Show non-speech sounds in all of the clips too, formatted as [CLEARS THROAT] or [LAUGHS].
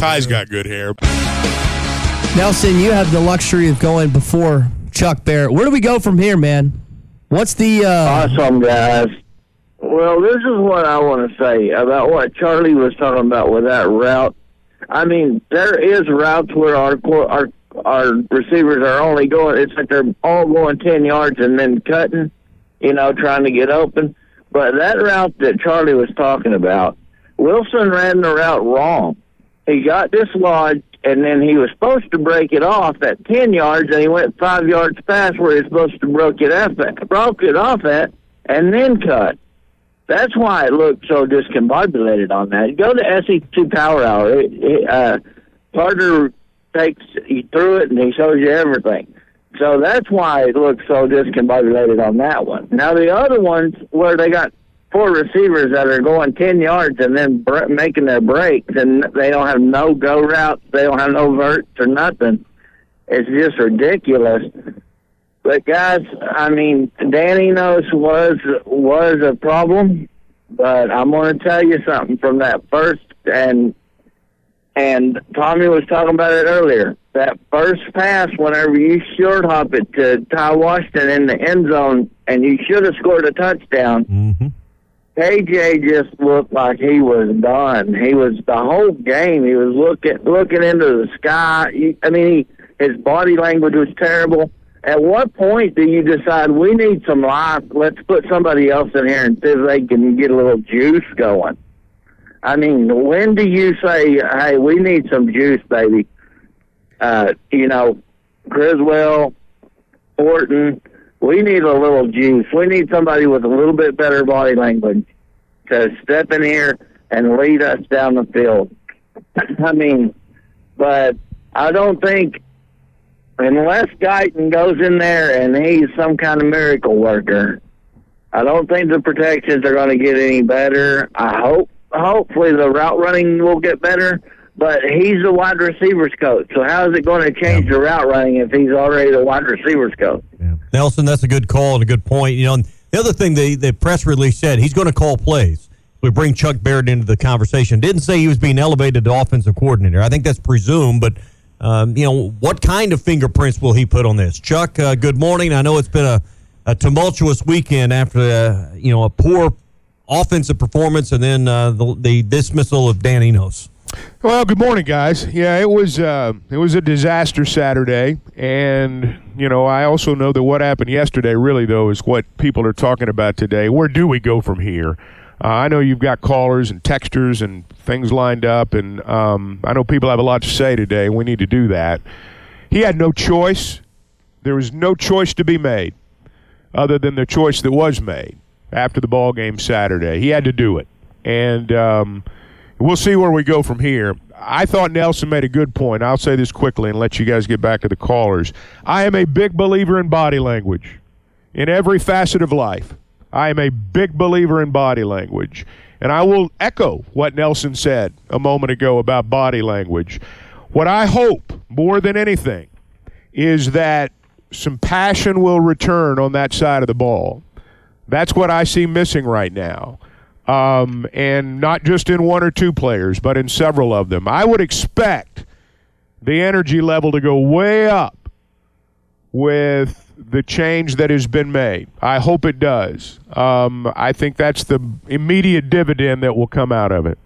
Ty's got good hair. Nelson, you have the luxury of going before Chuck Barrett. Where do we go from here, man? What's the uh, Awesome, guys. Well, this is what I want to say about what Charlie was talking about with that route. I mean, there is routes where our our our receivers are only going. It's like they're all going ten yards and then cutting, you know, trying to get open. But that route that Charlie was talking about, Wilson ran the route wrong. He got dislodged, and then he was supposed to break it off at ten yards, and he went five yards past where he was supposed to broke it off at, broke it off at, and then cut. That's why it looked so discombobulated on that. Go to SEC Power Hour. It, it, uh, Carter takes he threw it and he shows you everything. So that's why it looks so discombobulated on that one. Now the other ones where they got four receivers that are going ten yards and then making their breaks and they don't have no go routes, they don't have no verts or nothing. It's just ridiculous. But guys, I mean, Dan Enos was was a problem, but I'm going to tell you something from that first and and Tommy was talking about it earlier. That first pass, whenever you short hop it to Ty Washington in the end zone, and you should have scored a touchdown. Mm-hmm. KJ just looked like he was done. He was the whole game. He was looking looking into the sky. I mean, he, his body language was terrible. At what point do you decide we need some life? Let's put somebody else in here and see if they can get a little juice going. I mean, when do you say, "Hey, we need some juice, baby"? Uh, you know, Criswell, Orton, we need a little juice. We need somebody with a little bit better body language to step in here and lead us down the field. [CLEARS THROAT] I mean, but I don't think unless Guiton goes in there and he's some kind of miracle worker, I don't think the protections are going to get any better. I hope, hopefully, the route running will get better. But he's the wide receivers coach, so how is it going to change the route running if he's already the wide receivers coach? Yeah. Nelson, that's a good call and a good point. You know, the other thing the the press release said he's going to call plays. We bring Chuck Barrett into the conversation. Didn't say he was being elevated to offensive coordinator. I think that's presumed, but um, you know, what kind of fingerprints will he put on this? Chuck, uh, good morning. I know it's been a, a tumultuous weekend after uh, you know a poor offensive performance and then uh, the, the dismissal of Dan Enos. Well, good morning, guys. Yeah, it was uh, it was a disaster Saturday, and you know I also know that what happened yesterday really though is what people are talking about today. Where do we go from here? Uh, I know you've got callers and texters and things lined up, and um, I know people have a lot to say today. We need to do that. He had no choice. There was no choice to be made, other than the choice that was made after the ball game Saturday. He had to do it, and. Um, We'll see where we go from here. I thought Nelson made a good point. I'll say this quickly and let you guys get back to the callers. I am a big believer in body language in every facet of life. I am a big believer in body language. And I will echo what Nelson said a moment ago about body language. What I hope more than anything is that some passion will return on that side of the ball. That's what I see missing right now um, and not just in one or two players, but in several of them. I would expect the energy level to go way up with the change that has been made. I hope it does. Um, I think that's the immediate dividend that will come out of it.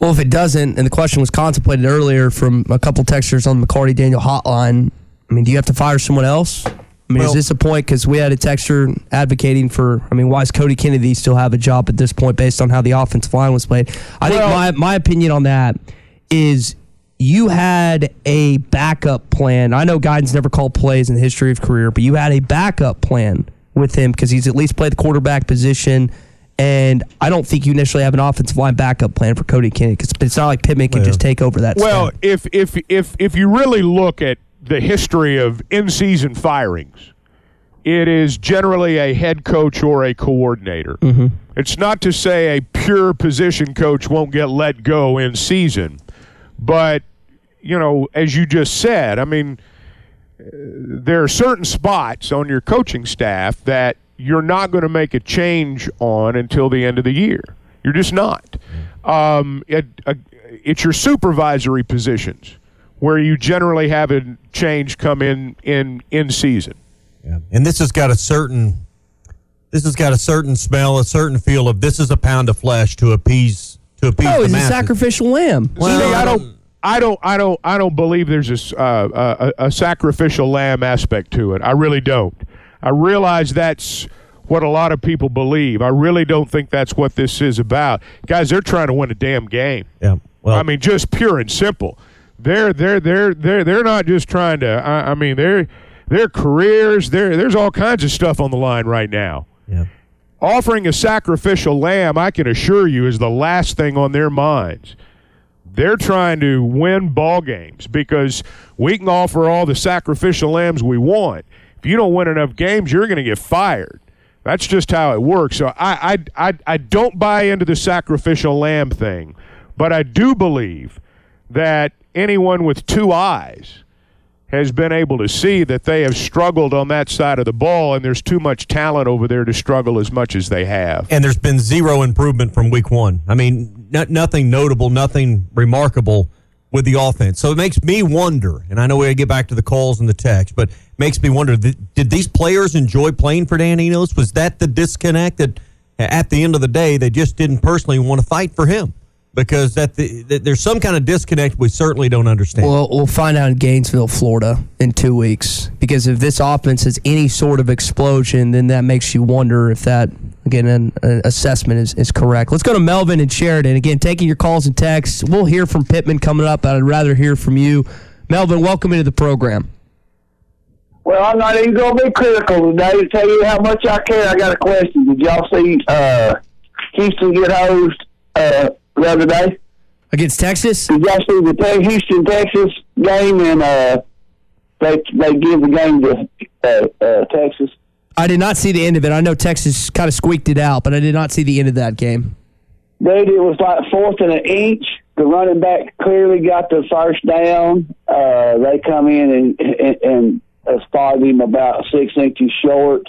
Well, if it doesn't, and the question was contemplated earlier from a couple textures on the McLarty Daniel hotline, I mean, do you have to fire someone else? I mean, Well- is this a point? Because we had a texture advocating for. I mean, why does Cody Kennedy still have a job at this point based on how the offensive line was played? I think my my opinion on that is you had a backup plan. I know Guiton's never called plays in the history of career, but you had a backup plan with him because he's at least played the quarterback position. And I don't think you initially have an offensive line backup plan for Cody Kennedy because it's not like Pittman can just take over that. Well, if if if if you really look at the history of in-season firings, it is generally a head coach or a coordinator. Mm-hmm. It's not to say a pure position coach won't get let go in season, but you know, as you just said, I mean, there are certain spots on your coaching staff that you're not going to make a change on until the end of the year. You're just not. Um, it, uh, it's your supervisory positions where you generally have a change come in in in season. Yeah. And this has got a certain this has got a certain smell, a certain feel of this is a pound of flesh to appease to appease oh, the he's a sacrificial lamb. Well, See, I don't. I don't, I don't, I don't believe there's a, s- uh, a, a sacrificial lamb aspect to it. I really don't. I realize that's what a lot of people believe. I really don't think that's what this is about, guys. They're trying to win a damn game. Yeah. Well, I mean, just pure and simple. They're they're they're they're they're not just trying to. I, I mean, they're their careers. There there's all kinds of stuff on the line right now. yeah. Offering a sacrificial lamb, I can assure you, is the last thing on their minds. They're trying to win ball games because we can offer all the sacrificial lambs we want. If you don't win enough games, you're going to get fired. That's just how it works. So I, I, I, I don't buy into the sacrificial lamb thing, but I do believe that anyone with two eyes has been able to see that they have struggled on that side of the ball, and there's too much talent over there to struggle as much as they have. And there's been zero improvement from week one. I mean, no, nothing notable, nothing remarkable with the offense. So it makes me wonder, and I know we get back to the calls and the text, but makes me wonder: Did these players enjoy playing for Dan Enos? Was that the disconnect that, at the end of the day, they just didn't personally want to fight for him? Because that the, that there's some kind of disconnect we certainly don't understand. Well, we'll find out in Gainesville, Florida, in two weeks. Because if this offense has any sort of explosion, then that makes you wonder if that, again, an, an assessment is, is correct. Let's go to Melvin and Sheridan. Again, taking your calls and texts. We'll hear from Pittman coming up. I'd rather hear from you. Melvin, welcome into the program. Well, I'm not even going to be critical today to tell you how much I care. I got a question. Did y'all see uh, Houston get hosed uh, the other day? Against Texas? Did y'all see the Te- Houston Texas game and uh, they they give the game to uh, uh, Texas? I did not see the end of it. I know Texas kind of squeaked it out, but I did not see the end of that game. Dude, it was like fourth and an inch. The running back clearly got the first down. Uh, they come in and and, and uh, spotted him about six inches short.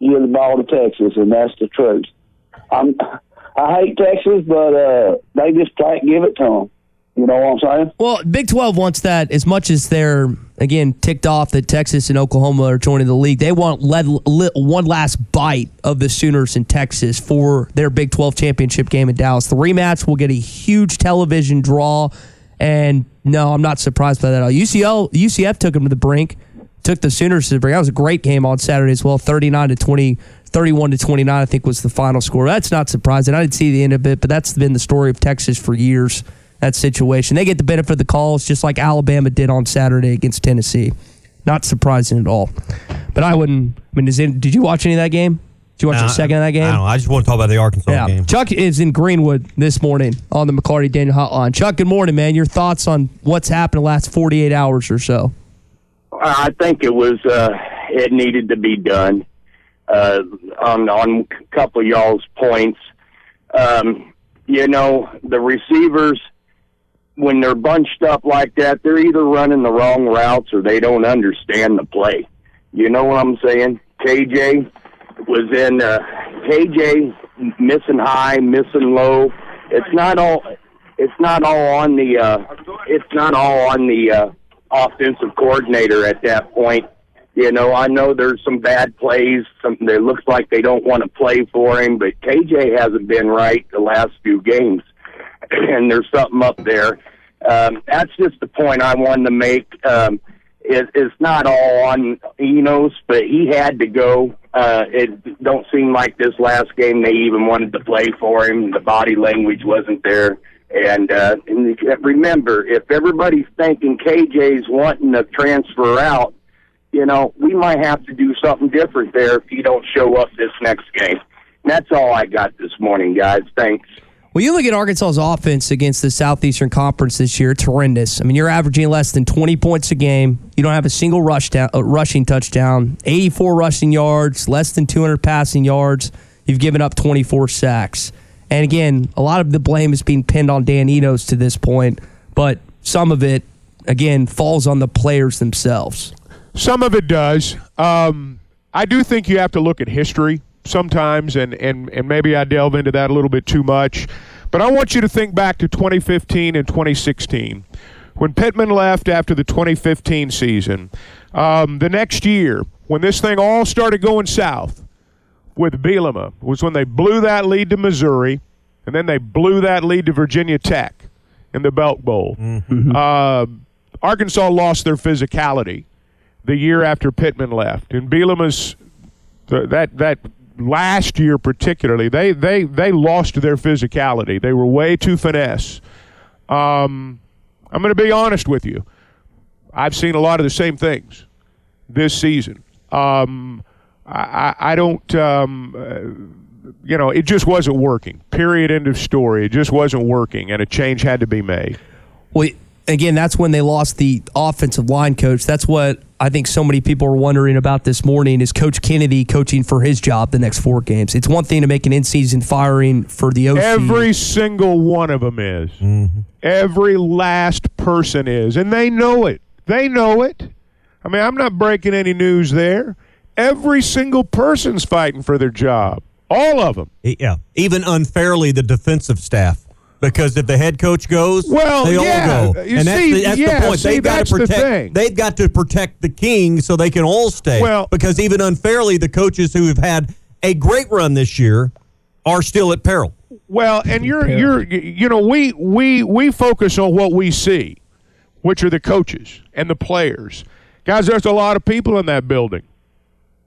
Give the ball to Texas, and that's the truth. I'm, I hate Texas, but uh, they just can't give it to them. You know what I'm saying? Well, Big 12 wants that as much as they're, again, ticked off that Texas and Oklahoma are joining the league. They want led, one last bite of the Sooners in Texas for their Big 12 championship game in Dallas. The rematch will get a huge television draw. And no, I'm not surprised by that at all. UCL, UCF took them to the brink, took the Sooners to the brink. That was a great game on Saturday as well 39 to 20. 31 to 29, I think, was the final score. That's not surprising. I didn't see the end of it, but that's been the story of Texas for years that situation. They get the benefit of the calls just like Alabama did on Saturday against Tennessee. Not surprising at all. But I wouldn't. I mean, is it, did you watch any of that game? Did you watch Nah, the second of that game? I don't know. I just want to talk about the Arkansas yeah. game. Chuck is in Greenwood this morning on the McLarty Daniel Hotline. Chuck, good morning, man. Your thoughts on what's happened the last 48 hours or so? I think it was uh, it needed to be done. Uh, on on a couple of y'all's points, um, you know the receivers when they're bunched up like that, they're either running the wrong routes or they don't understand the play. You know what I'm saying? KJ was in uh, KJ missing high, missing low. It's not all. It's not all on the. Uh, it's not all on the uh, offensive coordinator at that point. You know, I know there's some bad plays. Something that looks like they don't want to play for him, but KJ hasn't been right the last few games, [CLEARS THROAT] and there's something up there. Um, that's just the point I wanted to make. Um, it, it's not all on Enos, but he had to go. Uh, it don't seem like this last game they even wanted to play for him. The body language wasn't there. And, uh, and remember, if everybody's thinking KJ's wanting to transfer out, you know, we might have to do something different there if you don't show up this next game. And that's all I got this morning, guys. Thanks. Well, you look at Arkansas's offense against the Southeastern Conference this year; it's horrendous. I mean, you're averaging less than 20 points a game. You don't have a single rush down, uh, rushing touchdown, 84 rushing yards, less than 200 passing yards. You've given up 24 sacks. And again, a lot of the blame is being pinned on Dan Enos to this point, but some of it, again, falls on the players themselves. Some of it does. Um, I do think you have to look at history sometimes, and, and, and maybe I delve into that a little bit too much. But I want you to think back to 2015 and 2016. When Pittman left after the 2015 season, um, the next year, when this thing all started going south with Bielema, was when they blew that lead to Missouri, and then they blew that lead to Virginia Tech in the Belk Bowl. Mm-hmm. Uh, Arkansas lost their physicality the year after Pittman left, and Bielema's that that last year particularly, they they they lost their physicality. They were way too finesse. Um, I'm going to be honest with you. I've seen a lot of the same things this season. Um, I, I, don't, um, uh, you know, it just wasn't working. Period. End of story. It just wasn't working, and a change had to be made. Well, again, that's when they lost the offensive line coach. That's what I think so many people are wondering about this morning is Coach Kennedy coaching for his job the next four games. It's one thing to make an in-season firing for the OC. Every single one of them is. Mm-hmm. Every last person is, and they know it. They know it. I mean, I'm not breaking any news there. Every single person's fighting for their job. All of them. Yeah, even unfairly, the defensive staff because if the head coach goes, well, they yeah, all go. and that's, see, the, that's yeah, the point. See, they've got to protect. The they've got to protect the king so they can all stay. Well, because even unfairly, the coaches who have had a great run this year are still at peril. Well, and you're you're you know we we we focus on what we see, which are the coaches and the players. Guys, there's a lot of people in that building,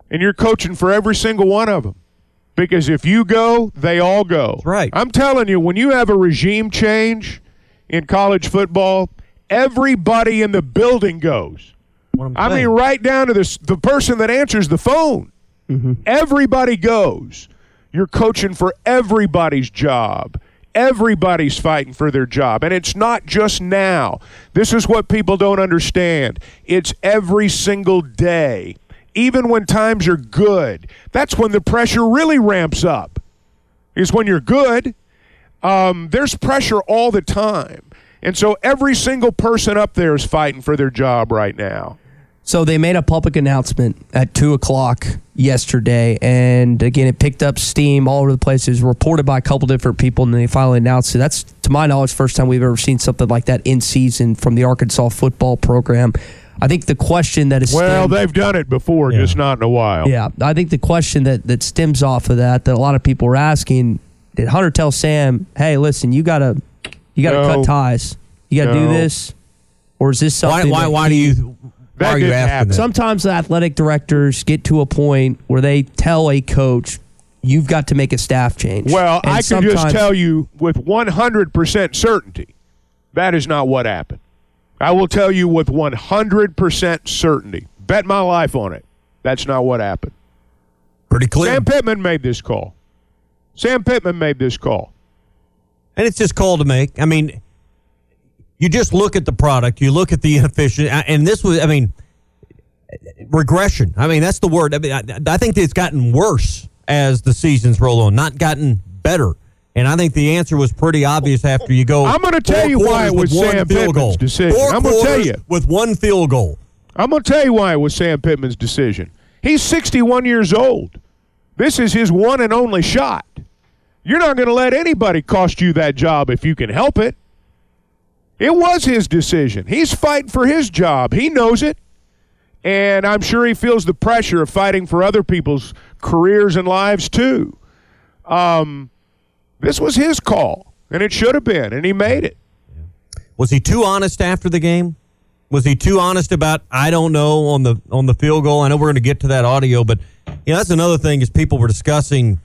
and you're coaching for every single one of them. Because if you go, they all go. That's right. I'm telling you, when you have a regime change in college football, everybody in the building goes. I mean, right down to the the person that answers the phone. Mm-hmm. Everybody goes. You're coaching for everybody's job. Everybody's fighting for their job. And it's not just now. This is what people don't understand. It's every single day even when times are good. That's when the pressure really ramps up. Is when you're good. Um, there's pressure all the time. And so every single person up there is fighting for their job right now. So they made a public announcement at 2 o'clock yesterday. And again, it picked up steam all over the place. It was reported by a couple different people, and they finally announced it. That's, to my knowledge, first time we've ever seen something like that in season from the Arkansas football program. I think the question that is well, stemmed, they've done it before, yeah. just not in a while. Yeah, I think the question that that stems off of that that a lot of people are asking: Did Hunter tell Sam, "Hey, listen, you gotta you gotta no. cut ties, you gotta no. do this," or is this something? Why? Why, why do you? Why are you asking? That? Sometimes the athletic directors get to a point where they tell a coach, "You've got to make a staff change." Well, and I can just tell you with one hundred percent certainty that is not what happened. I will tell you with 100% certainty, bet my life on it, that's not what happened. Pretty clear. Sam Pittman made this call. Sam Pittman made this call. And it's just call to make. I mean, you just look at the product, you look at the inefficient, and this was, I mean, regression. I mean, that's the word. I mean, I, I think it's gotten worse as the seasons roll on, not gotten better. And I think the answer was pretty obvious after you go. I'm going to tell you why it was Sam Pittman's goal. decision. Four I'm going to tell you with one field goal. I'm going to tell you why it was Sam Pittman's decision. He's 61 years old. This is his one and only shot. You're not going to let anybody cost you that job if you can help it. It was his decision. He's fighting for his job. He knows it. And I'm sure he feels the pressure of fighting for other people's careers and lives too. Um, this was his call, and it should have been, and he made it. Was he too honest after the game? Was he too honest about I don't know on the on the field goal? I know we're going to get to that audio, but you know that's another thing is people were discussing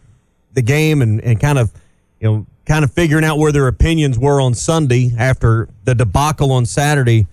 the game and, and kind of you know kind of figuring out where their opinions were on Sunday after the debacle on Saturday.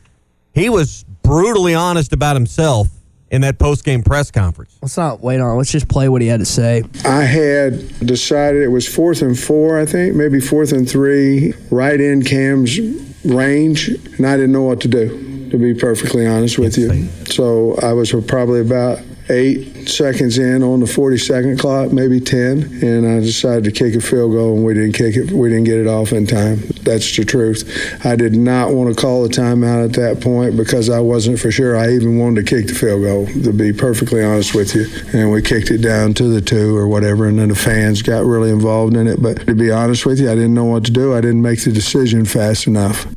He was brutally honest about himself in that post game press conference. Let's not wait on. Let's just play what he had to say. I had decided it was fourth and four, I think, maybe fourth and three, right in Cam's range, and I didn't know what to do, to be perfectly honest with you. So I was probably about eight seconds in on the 40 second clock, maybe 10, and I decided to kick a field goal, and we didn't kick it. We didn't get it off in time. That's the truth. I did not want to call a timeout at that point because I wasn't for sure I even wanted to kick the field goal, to be perfectly honest with you. And we kicked it down to the two or whatever, and then the fans got really involved in it. But to be honest with you, I didn't know what to do. I didn't make the decision fast enough.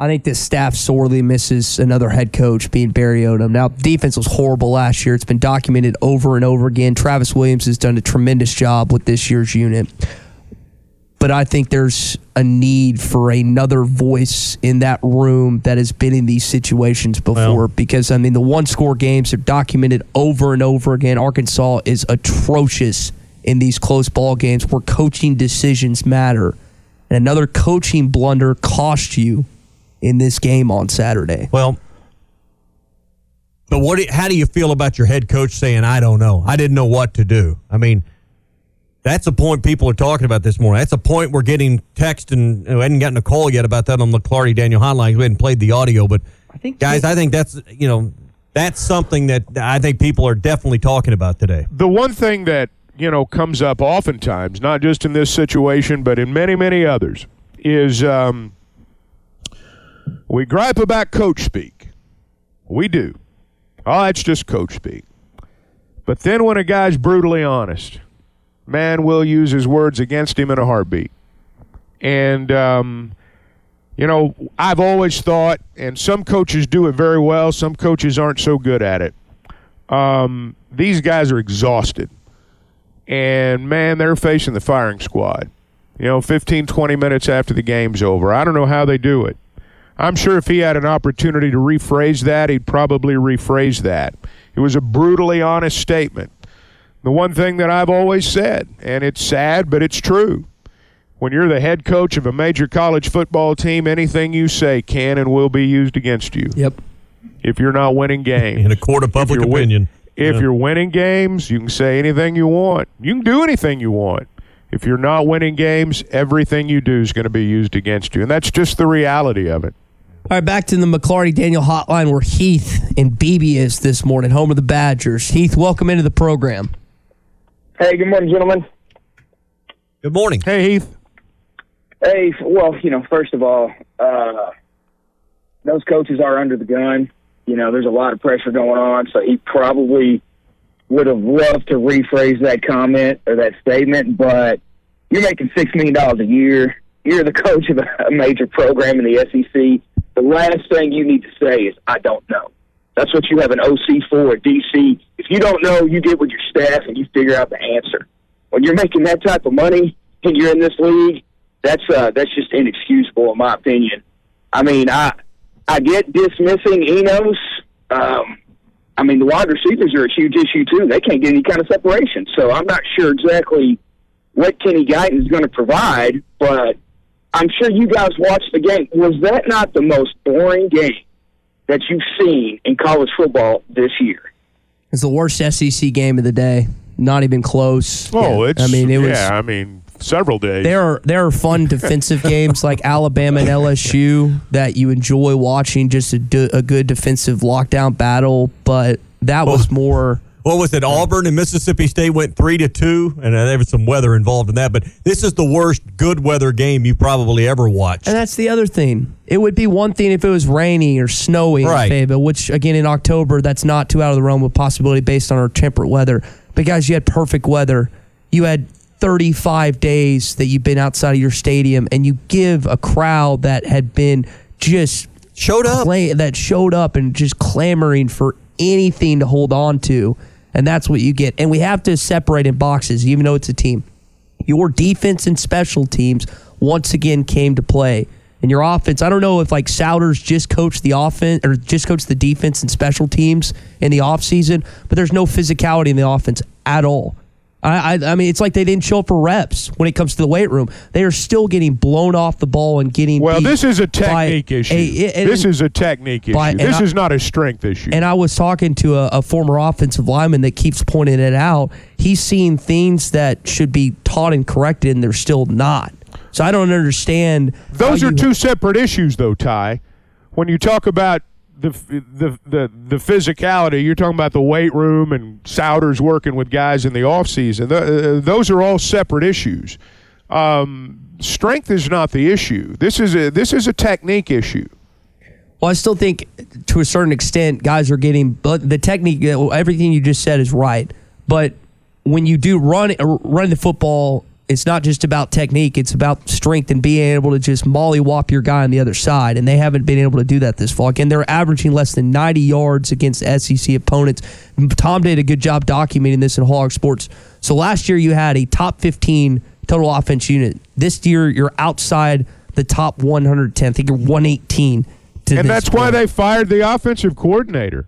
I think this staff sorely misses another head coach being Barry Odom. Now, defense was horrible last year. It's been documented over and over again. Travis Williams has done a tremendous job with this year's unit. But I think there's a need for another voice in that room that has been in these situations before. Well- because, I mean, the one score games are documented over and over again. Arkansas is atrocious in these close ball games where coaching decisions matter. And another coaching blunder cost you in this game on Saturday. Well, but what? do- How do you feel about your head coach saying, "I don't know. I didn't know what to do"? I mean, that's a point people are talking about this morning. That's a point we're getting text and we hadn't gotten a call yet about that on the McLarty Daniel hotline. We hadn't played the audio, but I think guys, I think that's you know that's something that I think people are definitely talking about today. The one thing that, you know, comes up oftentimes, not just in this situation, but in many, many others, is um, we gripe about coach speak. We do. Oh, that's just coach speak. But then when a guy's brutally honest, man will use his words against him in a heartbeat. And, um, you know, I've always thought, and some coaches do it very well, some coaches aren't so good at it. Um, these guys are exhausted. And, man, they're facing the firing squad. You know, 15, 20 minutes after the game's over. I don't know how they do it. I'm sure if he had an opportunity to rephrase that, he'd probably rephrase that. It was a brutally honest statement. The one thing that I've always said, and it's sad, but it's true. When you're the head coach of a major college football team, anything you say can and will be used against you. Yep. If you're not winning games, In a court of public If you're win- opinion, if Yeah. you're winning games, you can say anything you want. You can do anything you want. If you're not winning games, everything you do is going to be used against you. And that's just the reality of it. All right, back to the McLarty Daniel hotline where Heath and BB is this morning, home of the Badgers. Heath, welcome into the program. Hey, good morning, gentlemen. good morning. Hey, Heath. Hey, well, you know, first of all, uh, those coaches are under the gun. You know, there's a lot of pressure going on, so he probably would have loved to rephrase that comment or that statement, but you're making $6 million a year. You're the coach of a major program in the SEC. The last thing you need to say is, I don't know. That's what you have an OC for, a DC. If you don't know, you get with your staff and you figure out the answer. When you're making that type of money and you're in this league, that's uh, that's just inexcusable in my opinion. I mean, I I get dismissing Enos. Um, I mean, the wide receivers are a huge issue too. They can't get any kind of separation, so I'm not sure exactly what Kenny Guiton is going to provide. But I'm sure you guys watched the game. Was that not the most boring game that you've seen in college football this year? It's the worst SEC game of the day. Not even close. Oh, Yeah. it's. I mean, it was. Yeah, I mean, several days. There are there are fun [LAUGHS] defensive games like Alabama and LSU that you enjoy watching, just a good defensive lockdown battle. But that was oh. more. What was it? Auburn and Mississippi State went three to two, and uh, there was some weather involved in that. But this is the worst good weather game you probably ever watched. And that's the other thing. It would be one thing if it was rainy or snowy Right. Fayetteville, which again in October, that's not too out of the realm of possibility based on our temperate weather. But guys, you had perfect weather. You had 35 days that you've been outside of your stadium, and you give a crowd that had been just Showed up. cla- that showed up and just clamoring for anything to hold on to, and that's what you get. And we have to separate in boxes, even though it's a team. Your defense and special teams once again came to play. And your offense, I don't know if like Sowders just coached the offense or just coached the defense and special teams in the offseason, but there's no physicality in the offense at all. I, I, I mean, it's like they didn't show up for reps when it comes to the weight room. They are still getting blown off the ball and getting. Well, this is a technique issue. a- and- this is a technique issue. by- and this I- is not a strength issue. And I was talking to a, a former offensive lineman that keeps pointing it out. He's seeing things that should be taught and corrected, and they're still not. So I don't understand. Those are two separate issues, though, Ty. When you talk about the the the the physicality, you're talking about the weight room and Sowders working with guys in the off season. Th- uh, those are all separate issues. Um, strength is not the issue. This is a this is a technique issue. Well, I still think to a certain extent, guys are getting but the technique. Everything you just said is right, but when you do run run the football, it's not just about technique. It's about strength and being able to just mollywop your guy on the other side. And they haven't been able to do that this fall. Again, they're averaging less than 90 yards against SEC opponents. Tom did a good job documenting this in Hog Sports. So last year you had a top 15 total offense unit. This year you're outside the top 110. I think you're 118. To and that's why they fired the offensive coordinator.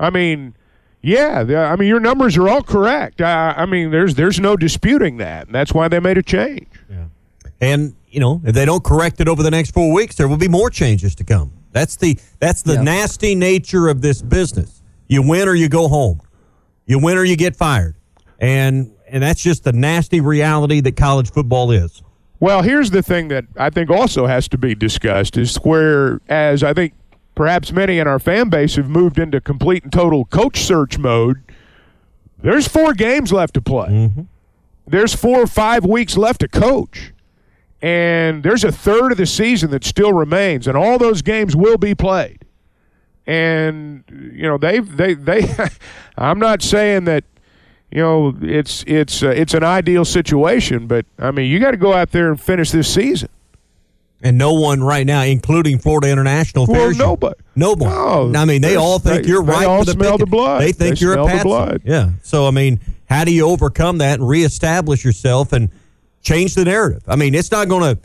I mean, yeah, I mean your numbers are all correct. I, I mean, there's there's no disputing that. And that's why they made a change. Yeah. And you know, if they don't correct it over the next four weeks, there will be more changes to come. That's the that's the Yeah. nasty nature of this business. You win or you go home. You win or you get fired. And and that's just the nasty reality that college football is. Well, here's the thing that I think also has to be discussed is where, as I think perhaps many in our fan base have moved into complete and total coach search mode, there's four games left to play. There's four or five weeks left to coach. And there's a third of the season that still remains, and all those games will be played. And you know they've they they. [LAUGHS] I'm not saying that you know it's it's uh, it's an ideal situation, but I mean you got to go out there and finish this season. And no one right now, including Florida International, Well, fears you. nobody. No one. No, I mean, they all think they- you're they right. all for the smell the blood. They think They you're smell a the patsy. blood. Yeah. So I mean, how do you overcome that and reestablish yourself and change the narrative? I mean, it's not going to,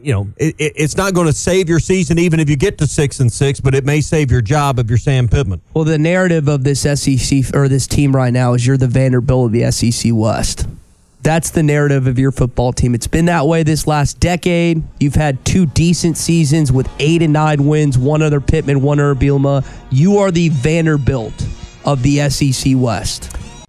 you know, it, it, it's not going to save your season even if you get to six and six, but it may save your job if you're Sam Pittman. Well, the narrative of this SEC or this team right now is you're the Vanderbilt of the SEC West. That's the narrative of your football team. It's been that way this last decade. You've had two decent seasons with eight and nine wins, one other Pittman, one other Bielema. You are the Vanderbilt of the SEC West.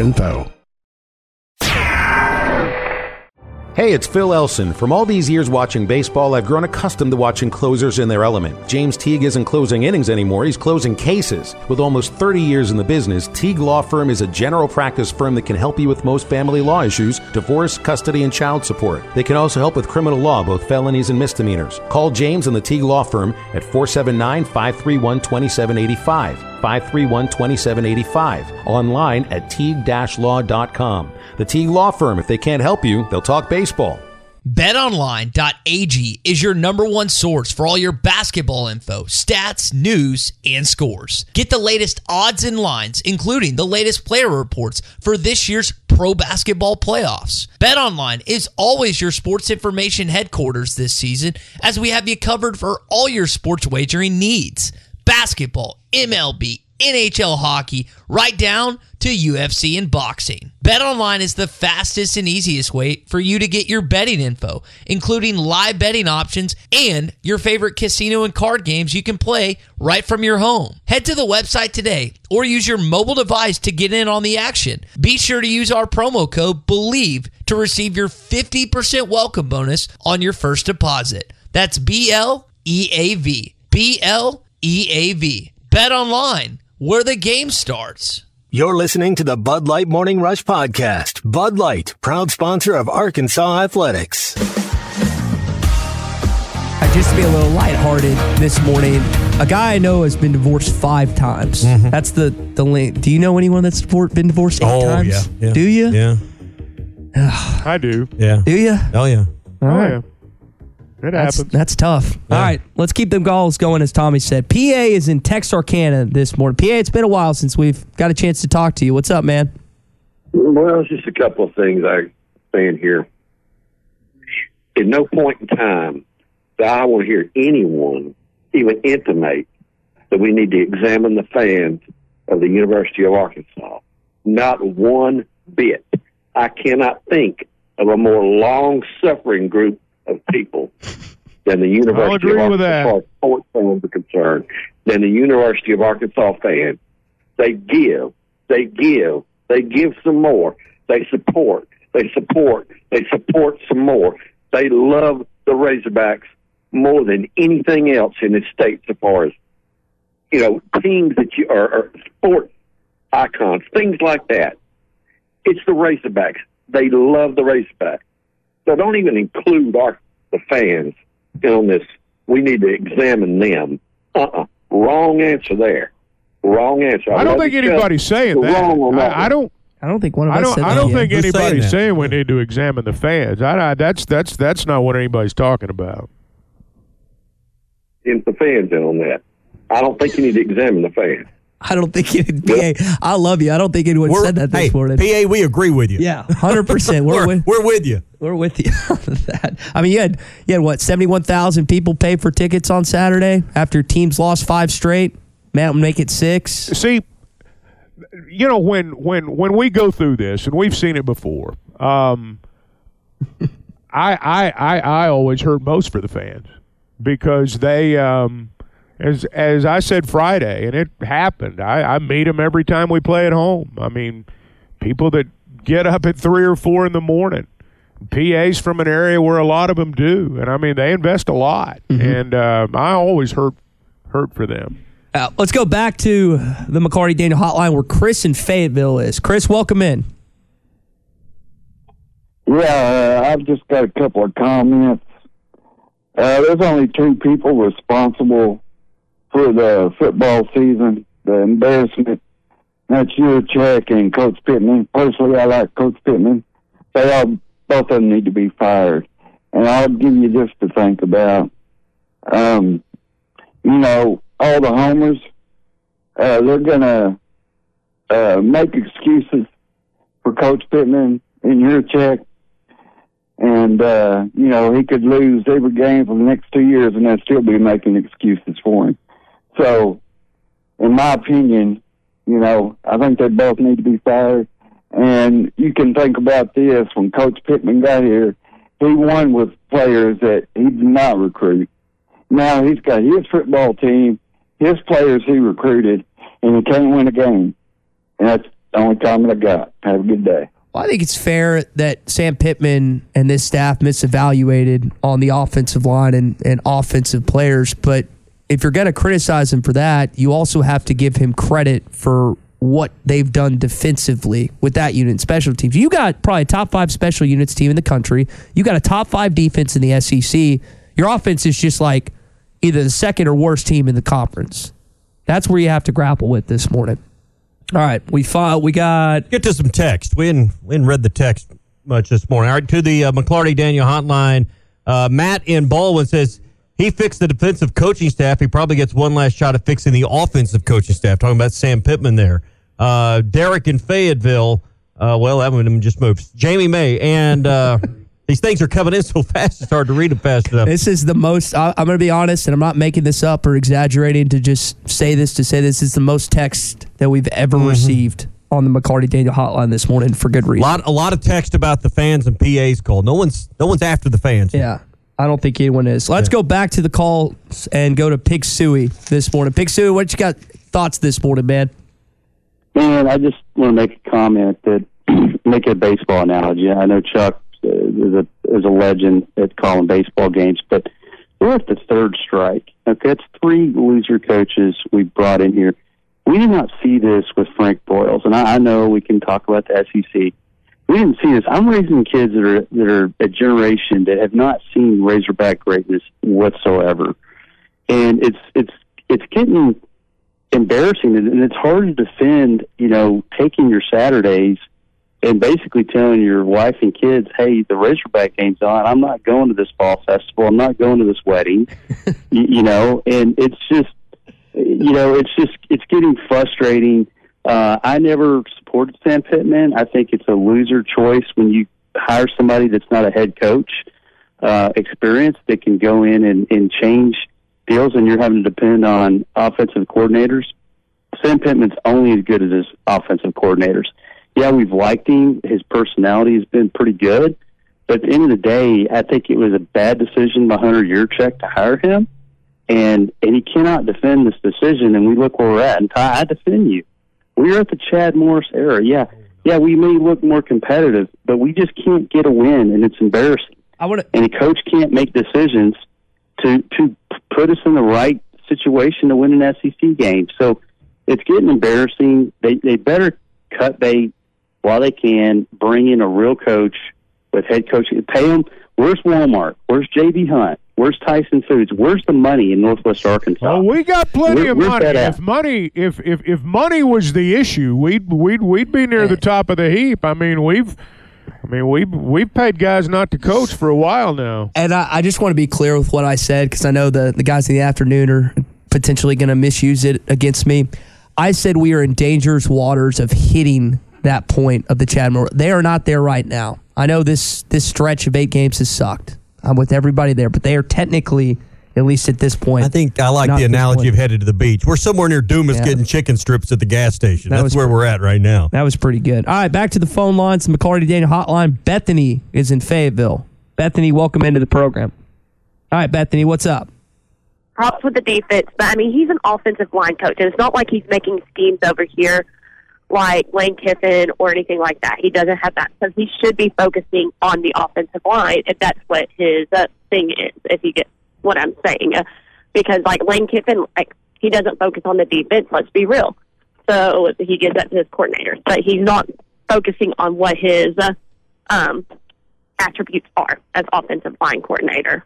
info. Hey, it's Phil Elson. From all these years watching baseball, I've grown accustomed to watching closers in their element. James Teague isn't closing innings anymore, he's closing cases. With almost 30 years in the business, Teague Law Firm is a general practice firm that can help you with most family law issues, divorce, custody, and child support. They can also help with criminal law, both felonies and misdemeanors. Call James and the Teague Law Firm at 479 531 2785. 531 2785. Online at teague law.com. The Teague Law Firm, if they can't help you, they'll talk baseball. BetOnline.ag is your number one source for all your basketball info, stats, news, and scores. Get the latest odds and lines, including the latest player reports for this year's pro basketball playoffs. BetOnline is always your sports information headquarters this season, as we have you covered for all your sports wagering needs. Basketball, MLB, NHL hockey, right down to UFC and boxing. BetOnline is the fastest and easiest way for you to get your betting info, including live betting options and your favorite casino and card games you can play right from your home. Head to the website today or use your mobile device to get in on the action. Be sure to use our promo code BLEAV to receive your 50% welcome bonus on your first deposit. That's B L E A V. B L E A V. Bet online, where the game starts. You're listening to the Bud Light Morning Rush Podcast. Bud Light, proud sponsor of Arkansas Athletics. Uh, Just to be a little lighthearted this morning, a guy I know has been divorced five times. That's the the link. Do you know anyone that's been divorced eight Oh, times? yeah, yeah. Do you? Yeah. I do. Yeah. Do you? Oh yeah. Oh, yeah. It That's, happens. that's tough. All right, let's keep them goals going, as Tommy said. PA is in Texarkana this morning. PA, it's been a while since we've got a chance to talk to you. What's up, man? Well, it's just a couple of things I saying here. At no point in time that I want to hear anyone even intimate that we need to examine the fans of the University of Arkansas. Not one bit. I cannot think of a more long suffering group of people than the University agree of with that. Arkansas sports fans are concerned, than the University of Arkansas fans. They give, they give, they give some more. They support, they support, they support some more. They love the Razorbacks more than anything else in the state so far as, you know, teams that you are, are sports icons, things like that. It's the Razorbacks. They love the Razorbacks. So don't even include our the fans on this. We need to examine them. Uh-uh. Wrong answer there. Wrong answer. I don't think anybody's saying that. Wrong on that. I, I don't. I don't think one of I us don't. said I don't yet. think Who's saying anybody's that? saying we need to examine the fans. I, I, that's that's that's not what anybody's talking about. in the fans in on that. I don't think you need to examine the fans. I don't think it, PA. I love you. I don't think anyone We're- said that this hey, morning. PA, we agree with you. yeah, hundred percent. We're [LAUGHS] We're, with we're with you. we're with you [LAUGHS] on that. I mean, you had you had what seventy one thousand people pay for tickets on Saturday after teams lost five straight. Mountain make it six. See, you know when when when we go through this, and we've seen it before. Um, [LAUGHS] I, I I I always hurt most for the fans because they, um, as as I said Friday, and it happened. I, I meet them every time we play at home. I mean, people that get up at three or four in the morning. PAs from an area where a lot of them do, and I mean they invest a lot, and um, I always hurt hurt for them. Uh, let's go back to the McLarty Daniel Hotline where Chris in Fayetteville is. Chris, welcome in. Yeah, uh, I've just got a couple of comments. Uh, there's only two people responsible for the football season, the embarrassment. That's Yurachek and Coach Pittman. Personally, I like Coach Pittman. They all, both of them need to be fired. And I'll give you this to think about. Um, you know, all the homers, uh, they're to uh, make excuses for Coach Pittman and check. and uh, you know he could lose every game for the next two years, and they'd still be making excuses for him. So, in my opinion, you know I think they both need to be fired. And you can think about this: when Coach Pittman got here, he won with players that he did not recruit. Now he's got his football team, his players he recruited, and he can't win a game. And that's the only comment I got. Have a good day. Well, I think it's fair that Sam Pittman and this staff misevaluated on the offensive line and, and offensive players. But if you're going to criticize him for that, you also have to give him credit for what they've done defensively with that unit special teams. You got probably a top five special units team in the country. You got a top five defense in the SEC. Your offense is just like either the second or worst team in the conference. That's where you have to grapple with this morning. All right, we fought, we got Get to some text. We didn't, we didn't read the text much this morning. All right, to the uh, McLarty Daniel hotline. Uh, Matt in Baldwin says he fixed the defensive coaching staff. He probably gets one last shot at fixing the offensive coaching staff. Talking about Sam Pittman there. Uh, Derek in Fayetteville. Uh, well, that one just moved. Jamie May and uh, [LAUGHS] these things are coming in so fast. It's hard to read them fast enough. This is the most. I, I'm going to be honest, and I'm not making this up or exaggerating to just say this to say this is the most text that we've ever received on the McLarty Daniel hotline this morning for good reason. A lot, a lot of text about the fans and PA's call. No one's, no one's after the fans. Yeah, I don't think anyone is. Let's go back to the calls and go to Pig Sooie this morning. Pig Sooie, what you got thoughts this morning, man? Man, I just want to make a comment that [CLEARS THROAT] make a baseball analogy. I know Chuck uh, is a is a legend at calling baseball games, but we're at the third strike. Okay, it's three loser coaches we brought in here. We did not see this with Frank Broyles, and I, I know we can talk about the SEC. We didn't see this. I'm raising kids that are that are a generation that have not seen Razorback greatness whatsoever, and it's it's it's getting embarrassing and it's hard to defend you know taking your saturdays and basically telling your wife and kids, "Hey, the Razorback game's on. I'm not going to this fall festival. I'm not going to this wedding." [LAUGHS] you, you know, and it's just, you know, it's just it's getting frustrating. Uh, I never supported Sam Pittman. I think it's a loser choice when you hire somebody that's not a head coach, uh, experience that can go in and, and change deals, and you're having to depend on offensive coordinators. Sam Pittman's only as good as his offensive coordinators yeah, we've liked him. His personality has been pretty good. But at the end of the day, I think it was a bad decision by Hunter Yurachek to hire him. And and he cannot defend this decision. And we look where we're at. And Ty, I defend you. We're at the Chad Morris era. Yeah, yeah, we may look more competitive, but we just can't get a win, and it's embarrassing. I want and a coach can't make decisions to to put us in the right situation to win an SEC game. So it's getting embarrassing. They they better cut bait while they can, bring in a real coach with head coaching. Pay them. Where's Walmart? Where's JB Hunt? Where's Tyson Foods? Where's the money in Northwest Arkansas? Well, we got plenty Where- of where's money. If money, if if if money was the issue, we'd we'd we'd be near the eh. top of the heap. I mean, we've, I mean, we've we've paid guys not to coach for a while now. And I, I just want to be clear with what I said because I know the, the guys in the afternoon are potentially going to misuse it against me. I said we are in dangerous waters of hitting that point of the Chad Moore. They are not there right now. I know this this stretch of eight games has sucked. I'm with everybody there, but they are technically, at least at this point. I think I like the analogy of headed to the beach. We're somewhere near Dumas Yeah. getting chicken strips at the gas station. That That's was where we're at right now. That was pretty good. All right, back to the phone lines. The McLarty Daniel Hotline. Bethany is in Fayetteville. Bethany, welcome into the program. All right, Bethany, what's up? props with the defense, but I mean, he's an offensive line coach, and it's not like he's making schemes over here like Lane Kiffin or anything like that. He doesn't have that, so he should be focusing on the offensive line if that's what his uh, thing is. If you get what I'm saying, uh, because like Lane Kiffin, like he doesn't focus on the defense. Let's be real. So he gives that to his coordinators, but he's not focusing on what his uh, um, attributes are as offensive line coordinator.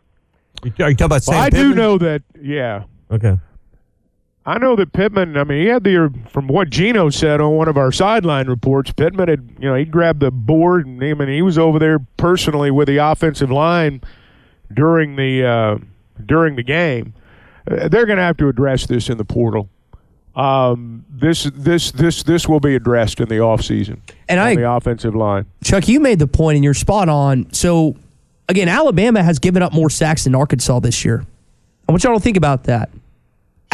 You- Are you talking about Sam Well, I do know that. Yeah, Okay. I know that Pittman. I mean, he had the from what Gino said on one of our sideline reports. Pittman had, you know, he grabbed the board and I mean, he was over there personally with the offensive line during the uh, during the game. Uh, they're going to have to address this in the portal. Um, this this this this will be addressed in the offseason And on I- the offensive line. Chuck, you made the point, and you're spot on. So, again, Alabama has given up more sacks than Arkansas this year. I want y'all to think about that.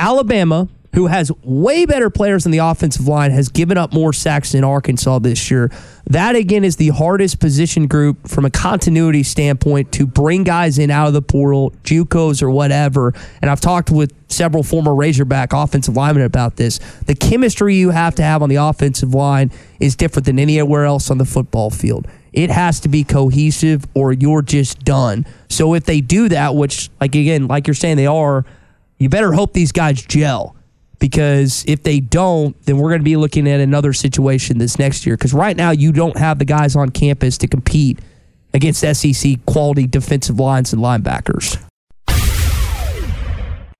Alabama, who has way better players in the offensive line, has given up more sacks than Arkansas this year. That, again, is the hardest position group from a continuity standpoint to bring guys in out of the portal, JUCOs or whatever. And I've talked with several former Razorback offensive linemen about this. The chemistry you have to have on the offensive line is different than anywhere else on the football field. It has to be cohesive or you're just done. So if they do that, which, like again, like you're saying they are, you better hope these guys gel because if they don't, then we're going to be looking at another situation this next year. Because right now, you don't have the guys on campus to compete against SEC quality defensive lines and linebackers.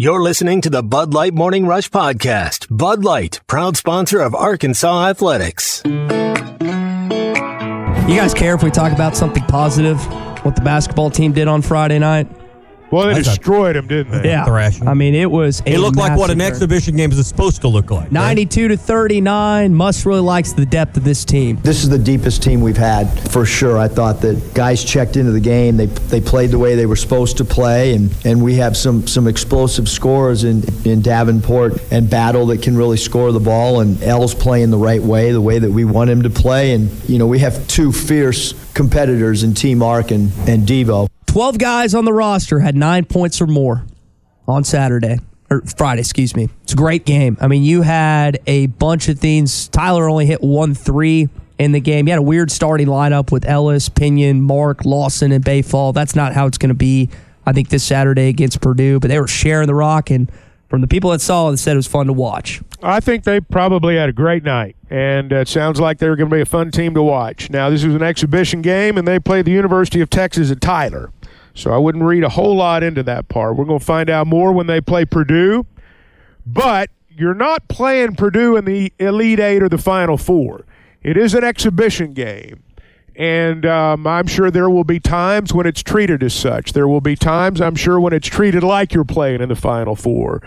You're listening to the Bud Light Morning Rush Podcast. Bud Light, proud sponsor of Arkansas Athletics. You guys care if we talk about something positive? What the basketball team did on Friday night? Well, they That's a- destroyed them, didn't they? Yeah. Thrashing. I mean, it was. a It looked like what an massacre. exhibition game is supposed to look like. right? 92 to 39. Muss really likes the depth of this team. This is the deepest team we've had for sure. I thought that guys checked into the game. They they played the way they were supposed to play, and, and we have some some explosive scorers in in Davenport and Battle that can really score the ball. And L's playing the right way, the way that we want him to play. And you know we have two fierce competitors in Team Arc and and Devo. 12 guys on the roster had nine points or more on Saturday. Or Friday, excuse me. It's a great game. I mean, you had a bunch of things. Tyler only hit one three in the game. You had a weird starting lineup with Ellis, Pinion, Mark, Lawson, and Baye Fall. That's not how it's going to be, I think, this Saturday against Purdue. But they were sharing the rock, and from the people that saw it, said it was fun to watch. I think they probably had a great night, and it sounds like they're going to be a fun team to watch. Now, this was an exhibition game, and they played the University of Texas at Tyler, so I wouldn't read a whole lot into that part. We're going to find out more when they play Purdue, but you're not playing Purdue in the Elite Eight or the Final Four. It is an exhibition game. And um, I'm sure there will be times when it's treated as such. There will be times, I'm sure, when it's treated like you're playing in the Final Four.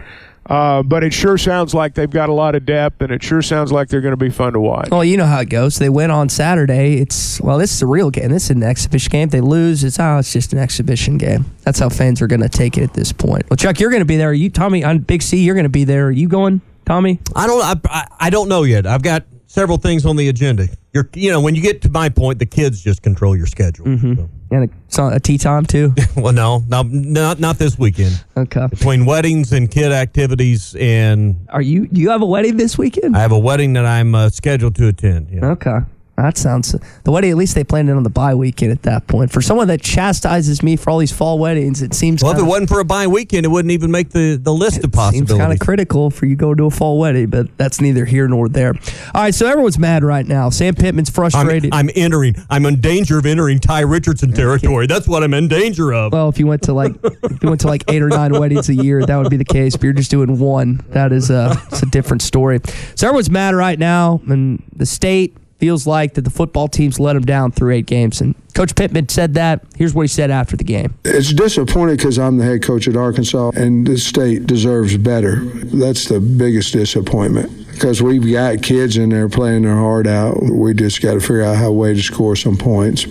Uh, but it sure sounds like they've got a lot of depth, and it sure sounds like they're going to be fun to watch. Well, you know how it goes. They win on Saturday. It's well, this is a real game. This is an exhibition game. If they lose, it's oh, it's just an exhibition game. That's how fans are going to take it at this point. Well, Chuck, you're going to be there. Are you, Tommy, on Big C, you're going to be there. Are you going, Tommy? I don't. I, I, I don't know yet. I've got several things on the agenda. You're, you know, when you get to my point, the kids just control your schedule. Mm-hmm. And a, so a tea time too. [LAUGHS] well, no, no, not not this weekend. Okay. Between weddings and kid activities, and Are you? Do you have a wedding this weekend? I have a wedding that I'm uh, scheduled to attend. Yeah. Okay. That sounds the wedding. At least they planned it on the bye weekend at that point. For someone that chastises me for all these fall weddings, it seems Well, if it wasn't for a bye weekend, it wouldn't even make the, the list of possibilities. Seems kind of critical for you go to a fall wedding, but that's neither here nor there. All right, so everyone's mad right now. Sam Pittman's I'm, frustrated. I'm entering. I'm in danger of entering Ty Richardson territory. That's what I'm in danger of. well, if you went to like if you went to like eight or nine weddings a year, that would be the case. But you're just doing one. That is a it's a different story. So everyone's mad right now, and the state feels like that the football team's let them down through eight games. And Coach Pittman said that. Here's what he said after the game. It's disappointing because I'm the head coach at Arkansas, and the state deserves better. That's the biggest disappointment because we've got kids in there playing their heart out. We just got to figure out how way to score some points.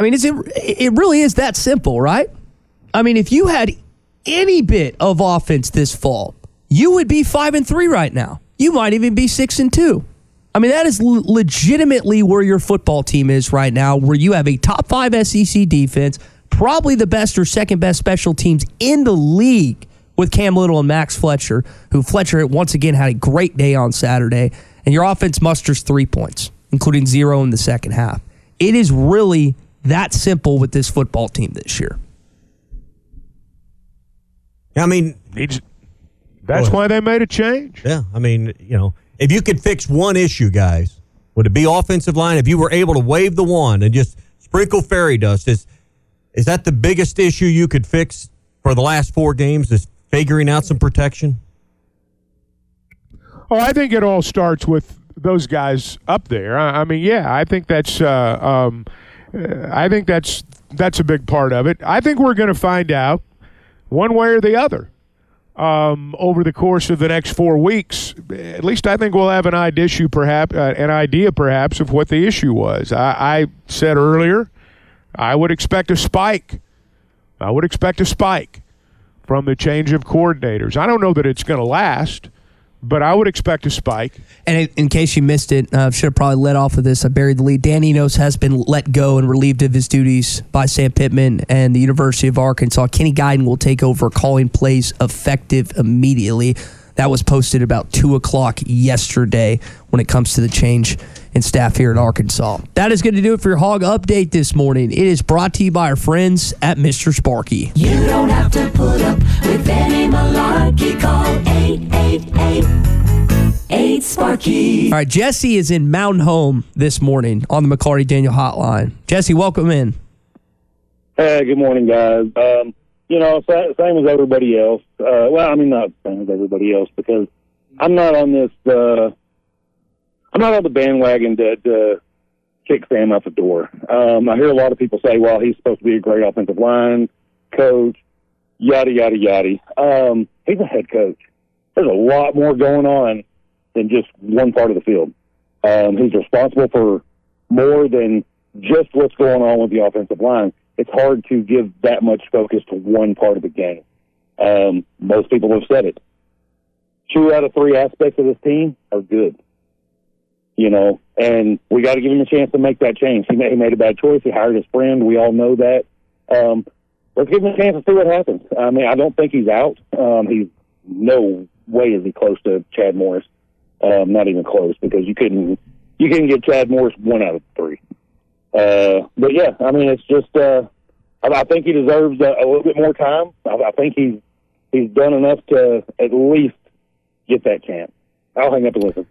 I mean, is it it really is that simple, right? I mean, if you had any bit of offense this fall, you would be five and three right now. You might even be six and two. I mean, that is l- legitimately where your football team is right now, where you have a top five SEC defense, probably the best or second best special teams in the league with Cam Little and Max Fletcher, who Fletcher once again had a great day on Saturday, and your offense musters three points, including zero in the second half. It is really that simple with this football team this year. I mean, That's why they made a change. Yeah, I mean, you know, if you could fix one issue, guys, would it be offensive line? If you were able to wave the wand and just sprinkle fairy dust, is is that the biggest issue you could fix for the last four games? Is figuring out some protection? Oh, I think it all starts with those guys up there. I, I mean, yeah, I think that's. Uh, um, uh, I think that's that's a big part of it. I think we're going to find out one way or the other um, over the course of the next four weeks. At least I think we'll have an idea, perhaps, uh, an idea perhaps of what the issue was. I, I said earlier, I would expect a spike. I would expect a spike from the change of coordinators. I don't know that it's going to last, but I would expect a spike. And in, case you missed it, uh, should have probably led off with this. I buried the lead. Dan Enos has been let go and relieved of his duties by Sam Pittman and the University of Arkansas. Kenny Guiton will take over calling plays effective immediately. That was posted about 2 o'clock yesterday when it comes to the change in staff here at Arkansas. That is going to do it for your Hog Update this morning. It is brought to you by our friends at Mr. Sparky. You don't have to put up with any malarkey. Call 888 Sparky. All right, Jesse is in Mountain Home this morning on the McLarty Daniel Hotline. Jesse, welcome in. Hey, good morning, guys. Um, you know, same as everybody else. Uh, well, I mean, not same as everybody else because I'm not on this. Uh, I'm not on the bandwagon to, to kick Sam out the door. Um, I hear a lot of people say, "Well, he's supposed to be a great offensive line coach." yada yada yada. Um, he's a head coach. There's a lot more going on than just one part of the field. Um, he's responsible for more than just what's going on with the offensive line. It's hard to give that much focus to one part of the game. Um, most people have said it. Two out of three aspects of this team are good. You know, and we got to give him a chance to make that change. He made, he made a bad choice. He hired his friend. We all know that. Um, let's give him a chance to see what happens. I mean, I don't think he's out. Um, he's no way is he close to Chad Morris. Um, not even close because you couldn't you couldn't get Chad Morris one out of three. Uh, but yeah, I mean, it's just uh, I, I think he deserves a, a little bit more time. I, I think he's he's done enough to at least get that chance. I'll hang up and listen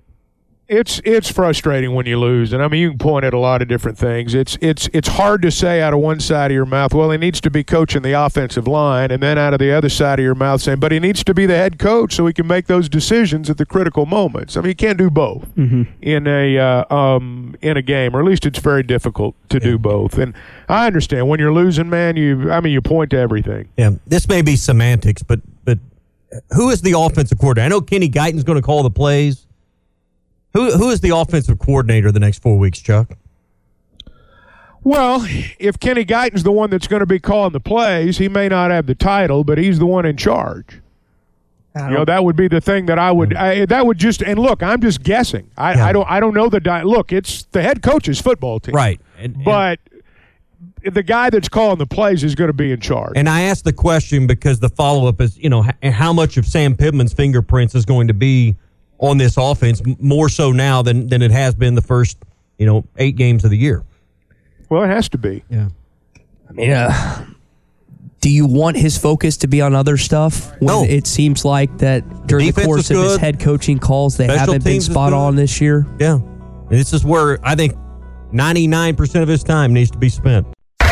it's it's frustrating when you lose, and I mean you can point at a lot of different things. It's it's it's hard to say out of one side of your mouth, well, he needs to be coaching the offensive line, and then out of the other side of your mouth saying, but he needs to be the head coach so he can make those decisions at the critical moments. I mean, you can't do both mm-hmm. in a uh, um, in a game, or at least it's very difficult to yeah. do both. And I understand when you're losing, man. You I mean you point to everything. Yeah, this may be semantics, but but who is the offensive coordinator? I know Kenny Guiton's going to call the plays. Who who is the offensive coordinator the next four weeks, Chuck? Well, if Kenny Guiton's the one that's going to be calling the plays, he may not have the title, but he's the one in charge. You know that would be the thing that I would. I, that would just and look. I'm just guessing. I, yeah. I don't. I don't know the. Di- look, it's the head coach's football team, right? And, and, but the guy that's calling the plays is going to be in charge. And I asked the question because the follow up is, you know, how much of Sam Pittman's fingerprints is going to be on this offense more so now than than it has been the first you know eight games of the year. Well, it has to be. Yeah. I mean, uh, do you want his focus to be on other stuff? When no. It seems like that during the, the course of his head coaching calls, they Special haven't been spot on this year. Yeah. And This is where I think 99% of his time needs to be spent.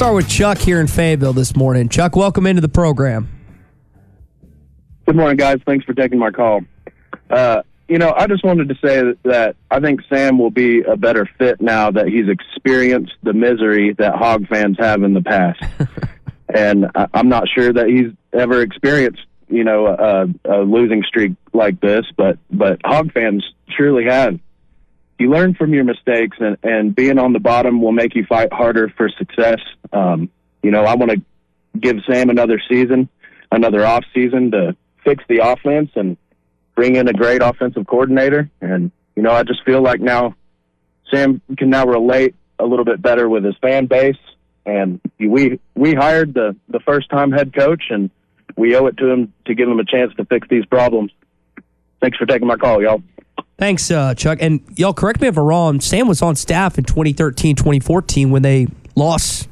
Start with Chuck here in Fayetteville this morning. Chuck, welcome into the program. Good morning, guys. Thanks for taking my call. Uh, you know, I just wanted to say that, that I think Sam will be a better fit now that he's experienced the misery that Hog fans have in the past. [LAUGHS] and I, I'm not sure that he's ever experienced, you know, a, a losing streak like this, but but Hog fans truly have. You learn from your mistakes, and, and being on the bottom will make you fight harder for success. Um, you know, I want to give Sam another season, another off season to fix the offense and bring in a great offensive coordinator. And, you know, I just feel like now Sam can now relate a little bit better with his fan base. And we we hired the the first time head coach, and we owe it to him to give him a chance to fix these problems. Thanks for taking my call, y'all. Thanks, uh, Chuck. And y'all, correct me if I'm wrong. Sam was on staff in 2013, 2014 when they lost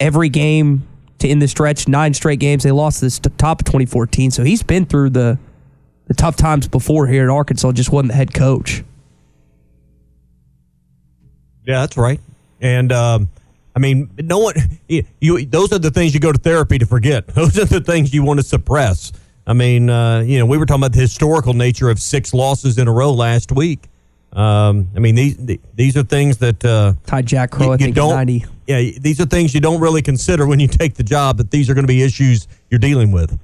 every game to in the stretch, nine straight games. They lost this top of 2014. So he's been through the the tough times before here in Arkansas just wasn't the head coach. Yeah, that's right. And um, I mean, no one. [LAUGHS] You, you, those are the things you go to therapy to forget. [LAUGHS] Those are the things you want to suppress. I mean, uh, you know, we were talking about the historical nature of six losses in a row last week. Um, I mean, these these are things that uh, tied Jack Crowe. You, I think don't, 90. Yeah, these are things you don't really consider when you take the job. That these are going to be issues you're dealing with.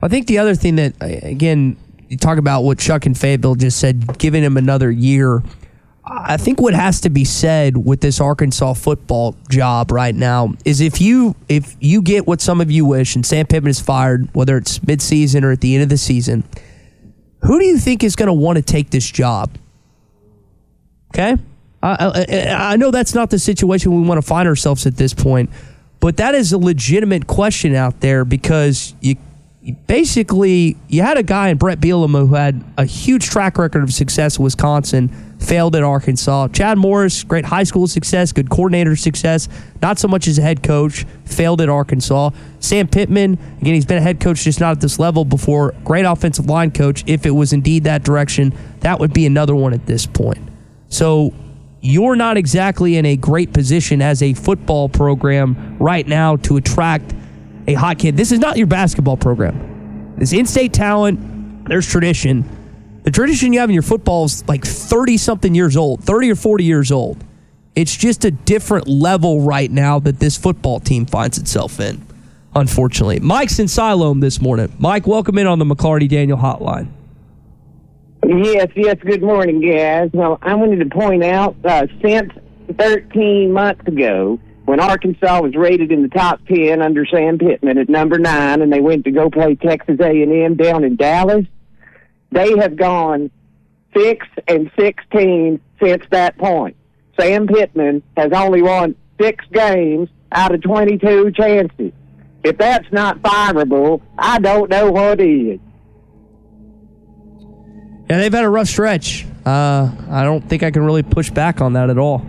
I think the other thing that, again, you talk about what Chuck and Fayetteville just said, giving him another year. I think what has to be said with this Arkansas football job right now is if you if you get what some of you wish and Sam Pittman is fired, whether it's midseason or at the end of the season, who do you think is going to want to take this job? Okay, I, I, I know that's not the situation we want to find ourselves at this point, but that is a legitimate question out there because you basically you had a guy in Brett Bielema who had a huge track record of success in Wisconsin, failed at Arkansas. Chad Morris, great high school success, good coordinator success, not so much as a head coach, failed at Arkansas. Sam Pittman, again, he's been a head coach, just not at this level before. Great offensive line coach. If it was indeed that direction, that would be another one at this point. So you're not exactly in a great position as a football program right now to attract a hot kid. This is not your basketball program. This in-state talent, there's tradition. The tradition you have in your football is like 30 something years old, 30 or 40 years old. It's just a different level right now that this football team finds itself in, unfortunately. Mike's in Siloam this morning. Mike, welcome in on the McLarty Daniel hotline. Yes, yes. Good morning, guys. Well, I wanted to point out uh, since 13 months ago, when Arkansas was rated in the top 10 under Sam Pittman at number nine, and they went to go play Texas A&M down in Dallas, they have gone six and 16 since that point. Sam Pittman has only won six games out of 22 chances. If that's not fireable, I don't know what is. Yeah, they've had a rough stretch. Uh, I don't think I can really push back on that at all.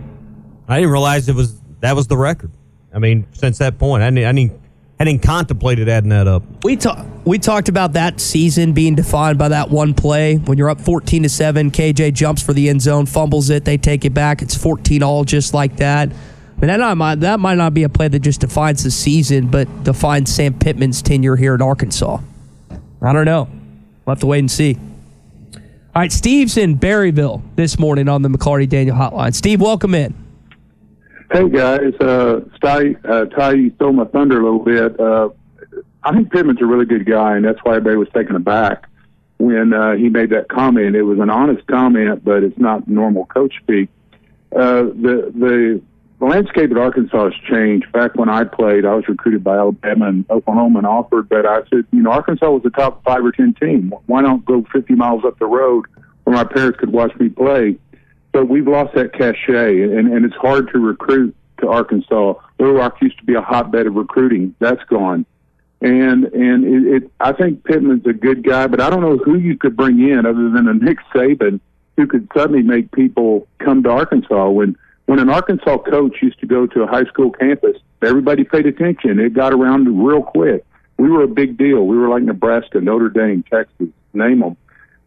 I didn't realize it was that was the record. I mean, since that point, I didn't, I didn't, contemplated adding that up. We talked we talked about that season being defined by that one play when you're up 14 to 7, KJ jumps for the end zone, fumbles it, they take it back. It's 14 all just like that. I mean, that, might, that might not be a play that just defines the season, but defines Sam Pittman's tenure here at Arkansas. I don't know. We'll have to wait and see. All right, Steve's in Berryville this morning on the McLarty Daniel hotline. Steve, welcome in. Hey guys, uh, Ty, uh, Ty, stole my thunder a little bit. Uh, I think Pittman's a really good guy, and that's why everybody was taken aback when uh, he made that comment. It was an honest comment, but it's not normal coach speak. Uh, the the the landscape at Arkansas has changed. Back when I played, I was recruited by Alabama and Oklahoma and offered, but I said, you know, Arkansas was a top five or ten team. Why not go 50 miles up the road where my parents could watch me play? But we've lost that cachet, and, and it's hard to recruit to Arkansas. Little Rock used to be a hotbed of recruiting. That's gone. And and it, it, I think Pittman's a good guy, but I don't know who you could bring in other than a Nick Saban who could suddenly make people come to Arkansas. When when an Arkansas coach used to go to a high school campus, everybody paid attention. It got around real quick. We were a big deal. We were like Nebraska, Notre Dame, Texas, name them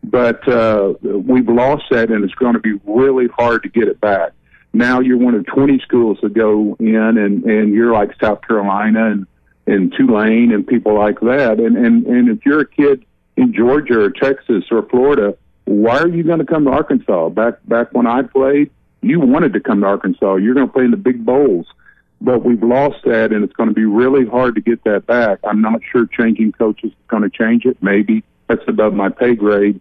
but uh, we've lost that, and it's going to be really hard to get it back. Now you're one of 20 schools that go in, and and you're like South Carolina and and Tulane and people like that. And and and if you're a kid in Georgia or Texas or Florida, why are you going to come to Arkansas? Back back when I played, you wanted to come to Arkansas. You're going to play in the big bowls. But we've lost that, and it's going to be really hard to get that back. I'm not sure changing coaches is going to change it. Maybe that's above my pay grade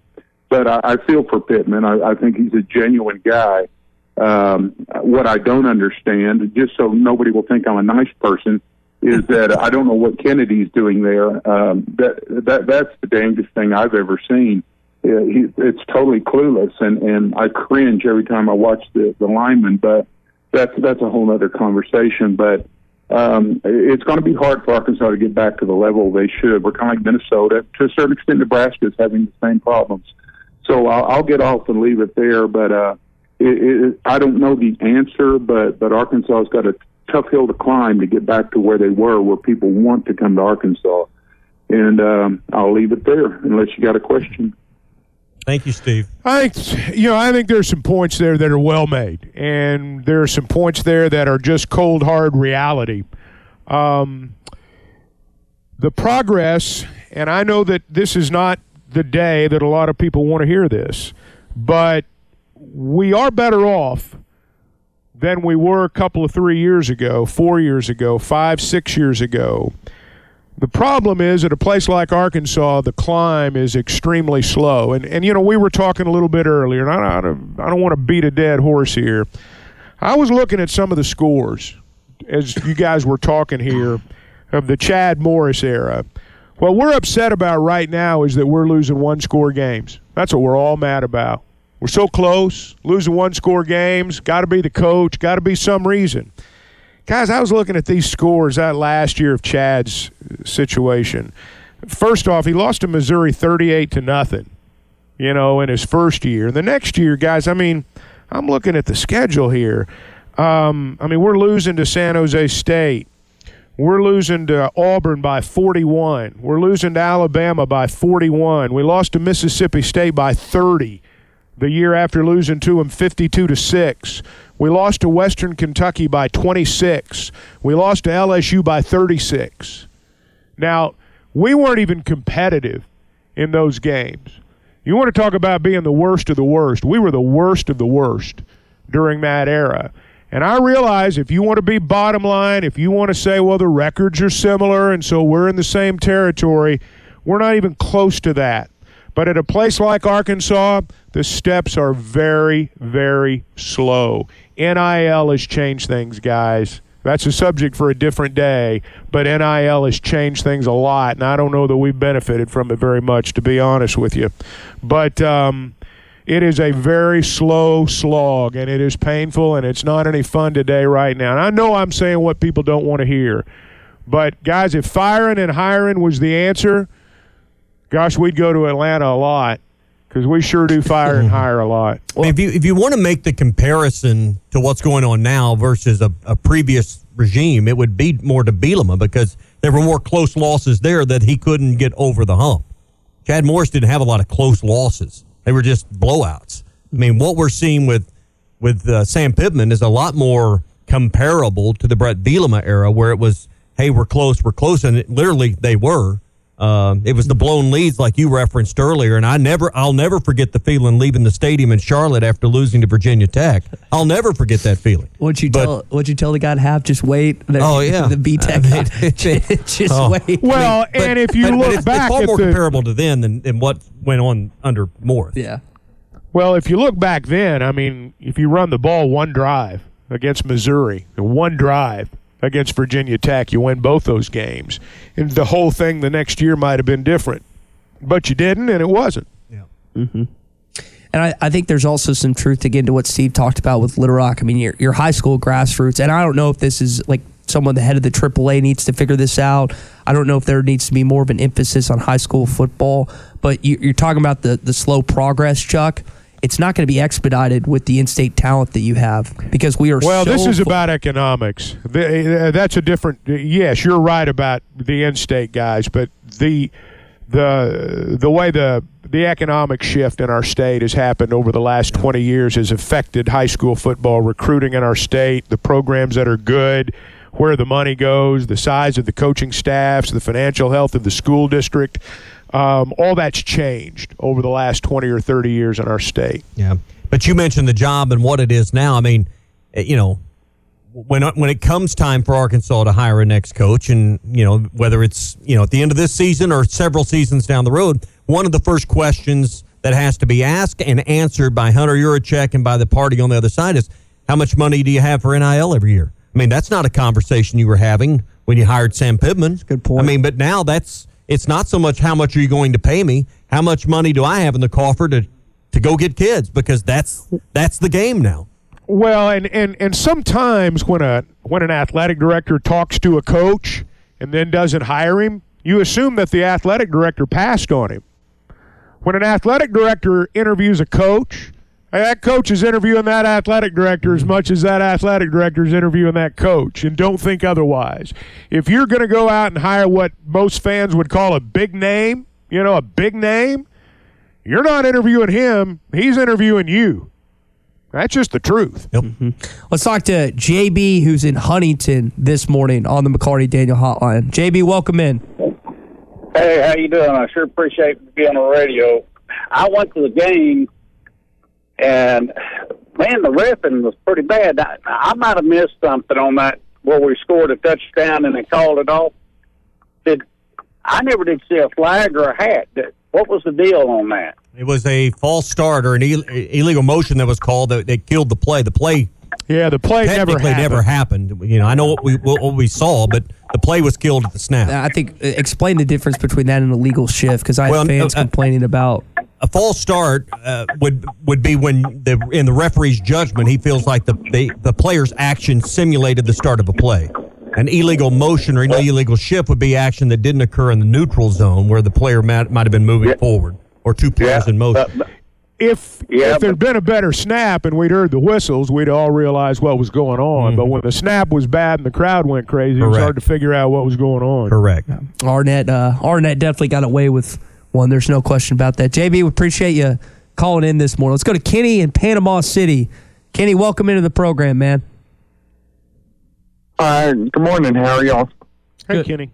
but I, I feel for Pittman. I, I think he's a genuine guy. Um, what I don't understand, just so nobody will think I'm a nice person, is [LAUGHS] that I don't know what Kennedy's doing there. Um, that that that's the dangest thing I've ever seen. Yeah, he, it's totally clueless, and and I cringe every time I watch the the lineman. But that's that's a whole other conversation. But um, it's going to be hard for Arkansas to get back to the level they should. We're kind of like Minnesota. To a certain extent, Nebraska is having the same problems. So I'll, I'll get off and leave it there. But uh, it, it, I don't know the answer, but but Arkansas's got a tough hill to climb to get back to where they were, where people want to come to Arkansas. And um, I'll leave it there unless you got a question. Thank you, Steve. I think you know I think there's some points there that are well made, and there are some points there that are just cold hard reality. Um, the progress, and I know that this is not the day that a lot of people want to hear this, but we are better off than we were a couple of three years ago, four years ago, five, six years ago. The problem is at a place like Arkansas, the climb is extremely slow. And, and you know, we were talking a little bit earlier, and I, I don't, I don't want to beat a dead horse here. I was looking at some of the scores as you guys were talking here of the Chad Morris era. What we're upset about right now is that we're losing one score games. That's what we're all mad about. We're so close, losing one score games. Got to be the coach, got to be some reason. Guys, I was looking at these scores that last year of Chad's situation. First off, he lost to Missouri 38 to nothing, you know, in his first year. The next year, guys, I mean, I'm looking at the schedule here. Um, I mean, we're losing to San Jose State. We're losing to Auburn by 41. We're losing to Alabama by 41. We lost to Mississippi State by 30 the year after losing to them 52 to 6. We lost to Western Kentucky by 26. We lost to LSU by 36. Now, we weren't even competitive in those games. You want to talk about being the worst of the worst. We were the worst of the worst during that era. And I realize if you want to be bottom line, if you want to say, well, the records are similar and so we're in the same territory, we're not even close to that. But at a place like Arkansas, the steps are very, very slow. NIL has changed things, guys. That's a subject for a different day, but NIL has changed things a lot, and I don't know that we've benefited from it very much, to be honest with you. But um, it is a very slow slog, and it is painful, and it's not any fun today, right now. And I know I'm saying what people don't want to hear, but guys, if firing and hiring was the answer, gosh, we'd go to Atlanta a lot because we sure do fire and [LAUGHS] hire a lot. I mean, if you if you want to make the comparison to what's going on now versus a, a previous regime, it would be more to Bielema because there were more close losses there that he couldn't get over the hump. Chad Morris didn't have a lot of close losses; they were just blowouts. I mean, what we're seeing with with uh, Sam Pittman is a lot more comparable to the Brett Bielema era, where it was, "Hey, we're close, we're close," and it, literally they were. Um, it was the blown leads like you referenced earlier, and I never, I'll never forget the feeling leaving the stadium in Charlotte after losing to Virginia Tech. I'll never forget that feeling. What'd you But- tell? What'd you tell the guy to have? Just wait. The, Oh, yeah. [LAUGHS] the B Tech. [LAUGHS] I mean, [LAUGHS] just Oh. wait. Well, But- and if you but- but look it's, back it's far more the, comparable to then than, than what went on under Morris. Yeah. Well, if you look back then, I mean, if you run the ball one drive against Missouri, one drive against Virginia Tech, you win both those games. And the whole thing the next year might have been different. But you didn't, and it wasn't. Mm-hmm. And I, I think there's also some truth again to what Steve talked about with Little Rock. I mean, your your high school grassroots, and I don't know if this is like someone the head of the AAA needs to figure this out. I don't know if there needs to be more of an emphasis on high school football. But you, you're talking about the the slow progress, Chuck. It's not going to be expedited with the in-state talent that you have because we are. Well, so this is about economics. Uh, that's a different. Yes, you're right about the in-state guys, but the the the way the the economic shift in our state has happened over the last 20 years has affected high school football recruiting in our state, the programs that are good, where the money goes, the size of the coaching staffs, the financial health of the school district. Um, all that's changed over the last 20 or 30 years in our state. Yeah. But you mentioned the job and what it is now. I mean, eh, you know, when when it comes time for Arkansas to hire a next coach, and you know whether it's you know at the end of this season or several seasons down the road, one of the first questions that has to be asked and answered by Hunter Yurachek and by the party on the other side is, how much money do you have for NIL every year? I mean, that's not a conversation you were having when you hired Sam Pittman. good point. I mean, but now that's it's not so much how much are you going to pay me, how much money do I have in the coffer to to go get kids because that's that's the game now. Well, and, and, and sometimes when a when an athletic director talks to a coach and then doesn't hire him, you assume that the athletic director passed on him. When an athletic director interviews a coach, that coach is interviewing that athletic director as much as that athletic director is interviewing that coach, and don't think otherwise. If you're going to go out and hire what most fans would call a big name, you know, a big name, you're not interviewing him, he's interviewing you. That's just the truth. Mm-hmm. Let's talk to JB, who's in Huntington this morning on the McLarty Daniel Hotline. JB, welcome in. Hey, how you doing? I sure appreciate being on the radio. I went to the game, and man, the riffing was pretty bad. I, I might have missed something on that where we scored a touchdown and they called it off. Did I never did see a flag or a hat. What was the deal on that? It was a false start or an Ill- illegal motion that was called that, that killed the play. The play, yeah, the play never technically happened. never happened. You know, I know what we what, what we saw, but the play was killed at the snap. I think uh, explain the difference between that and a legal shift because I Well, have fans uh, complaining about. A false start uh, would would be when the in the referee's judgment he feels like the, the the player's action simulated the start of a play. An illegal motion or an illegal shift would be action that didn't occur in the neutral zone where the player might, might have been moving forward or two players in motion. if if there'd been a better snap and we'd heard the whistles, we'd all realize what was going on. But when the snap was bad and the crowd went crazy, it was hard to figure out what was going on. Correct. Arnett, uh, Arnett definitely got away with one. There's no question about that. JB, we appreciate you calling in this morning. Let's go to Kenny in Panama City. Kenny, welcome into the program, man. Uh, good morning. How are y'all? Hey, Kenny.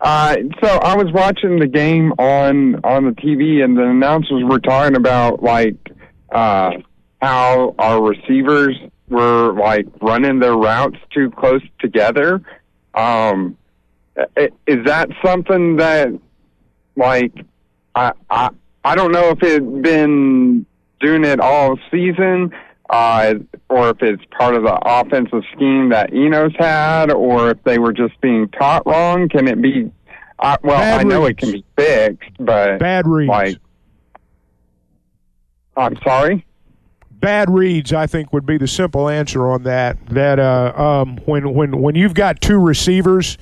Uh, so I was watching the game on on the TV, and the announcers were talking about like uh, how our receivers were like running their routes too close together. Um, is that something that like I I I don't know if it's been doing it all season, uh, or if it's part of the offensive scheme that Enos had, or if they were just being taught wrong. Can it be? Uh, well, Bad I know it can be fixed, but Bad reads. like, I'm sorry. bad reads, I think, would be the simple answer on that. That uh, um, when when when you've got two receivers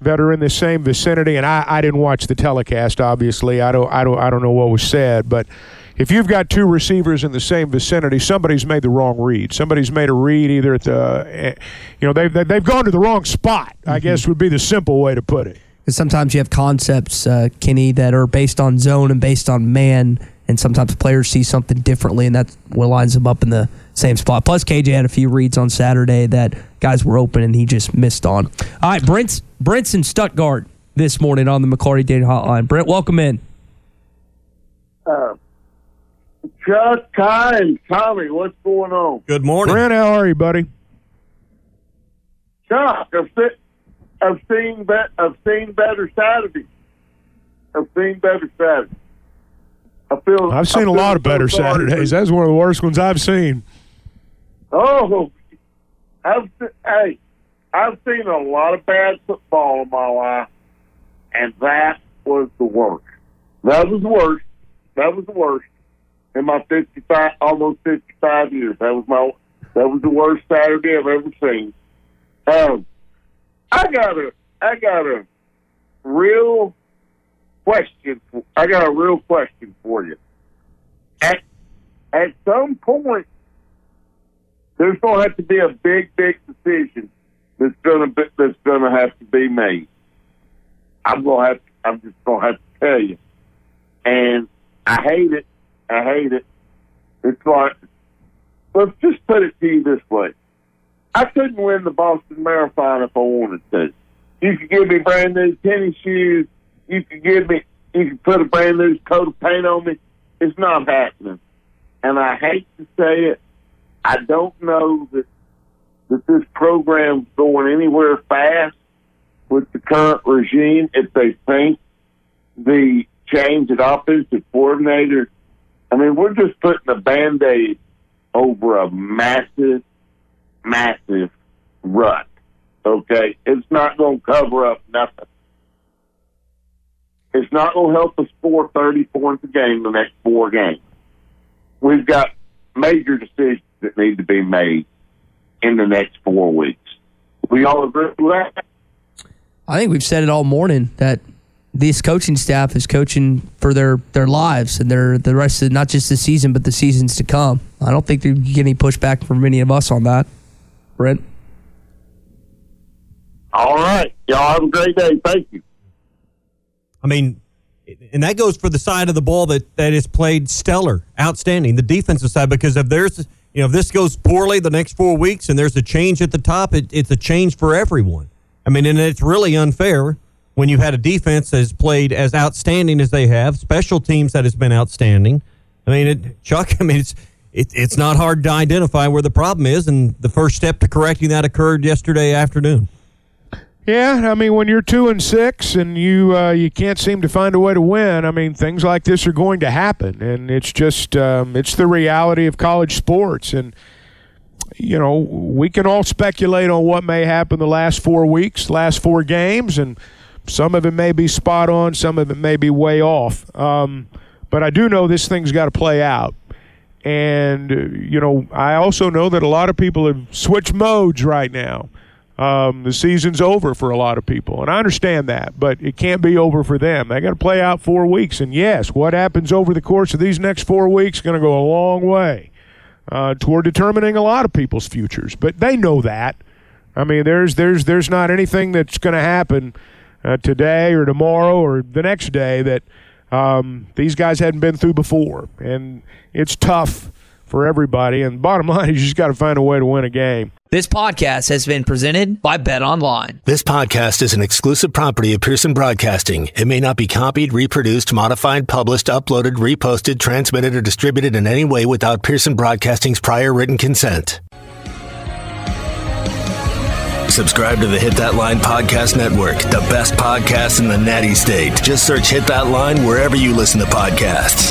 that are in the same vicinity, and I, I didn't watch the telecast. Obviously, I don't I don't I don't know what was said, but if you've got two receivers in the same vicinity, somebody's made the wrong read. Somebody's made a read either at the, eh, you know, they've they- they've gone to the wrong spot. I guess would be the simple way to put it. Sometimes you have concepts, uh, Kenny, that are based on zone and based on man, and sometimes players see something differently, and that's what lines them up in the same spot. Plus, KJ had a few reads on Saturday that guys were open and he just missed on. All right, Brent's Brent's in Stuttgart this morning on the McLarty Daniel Hotline. Brent, welcome in. Uh, Chuck, Ty, and Tommy, what's going on? Good morning. Brent, how are you, buddy? Chuck, I've seen, I've seen, be, I've seen better Saturdays. I've seen better Saturdays. I feel. I've seen I a lot of so better sorry for- Saturdays. That's one of the worst ones I've seen. Oh, I've hey, I've seen a lot of bad football in my life, and that was the worst. That was the worst. That was the worst in my fifty-five, almost fifty-five years. That was my. That was the worst Saturday I've ever seen. Um, I got a, I got a real question. For, I got a real question for you. At at some point, there's going to have to be a big, big decision that's to be, that's to have to be made. I'm to have. to, I'm just to have to tell you, and I hate it. I hate it. It's like, let's just put it to you this way: I couldn't win the Boston Marathon if I wanted to. You could give me brand new tennis shoes. You could give me. You could put a brand new coat of paint on me. It's not happening. And I hate to say it, I don't know that that this program's going anywhere fast with the current regime if they think the change at offensive coordinator. I mean, we're just putting a band aid over a massive, massive rut. Okay? It's not going to cover up nothing. It's not going to help us score 30 points a game the next four games. We've got major decisions that need to be made in the next four weeks. We all agree with that? I think we've said it all morning that this coaching staff is coaching for their, their lives and their the rest of not just the season but the seasons to come. I don't think you get any pushback from any of us on that. Brent. All right. Y'all have a great day. Thank you. I mean, and that goes for the side of the ball that that is played stellar, outstanding, the defensive side. Because if there's, you know, if this goes poorly the next four weeks and there's a change at the top, it, it's a change for everyone. I mean, and it's really unfair when you had a defense that has played as outstanding as they have, special teams that has been outstanding. I mean, it, Chuck. [LAUGHS] I mean, it's it, it's not hard to identify where the problem is, and the first step to correcting that occurred yesterday afternoon. Yeah, I mean, when you're two and six and you uh, you can't seem to find a way to win, I mean, things like this are going to happen, and it's just um, it's the reality of college sports. And you know, we can all speculate on what may happen the last four weeks, last four games, and some of it may be spot on, some of it may be way off. Um, but I do know this thing's got to play out. And, uh, you know, I also know that a lot of people have switched modes right now. Um, the season's over for a lot of people, and I understand that, but it can't be over for them. They got to play out four weeks, and yes, what happens over the course of these next four weeks is going to go a long way uh, toward determining a lot of people's futures. But they know that. I mean, there's there's there's not anything that's going to happen uh, today or tomorrow or the next day that um, these guys hadn't been through before, and it's tough for everybody. And bottom line is, [LAUGHS] you just got to find a way to win a game. This podcast has been presented by Bet Online. This podcast is an exclusive property of Pearson Broadcasting. It may not be copied, reproduced, modified, published, uploaded, reposted, transmitted, or distributed in any way without Pearson Broadcasting's prior written consent. Subscribe to the Hit That Line Podcast Network, the best podcast in the natty state. Just search Hit That Line wherever you listen to podcasts.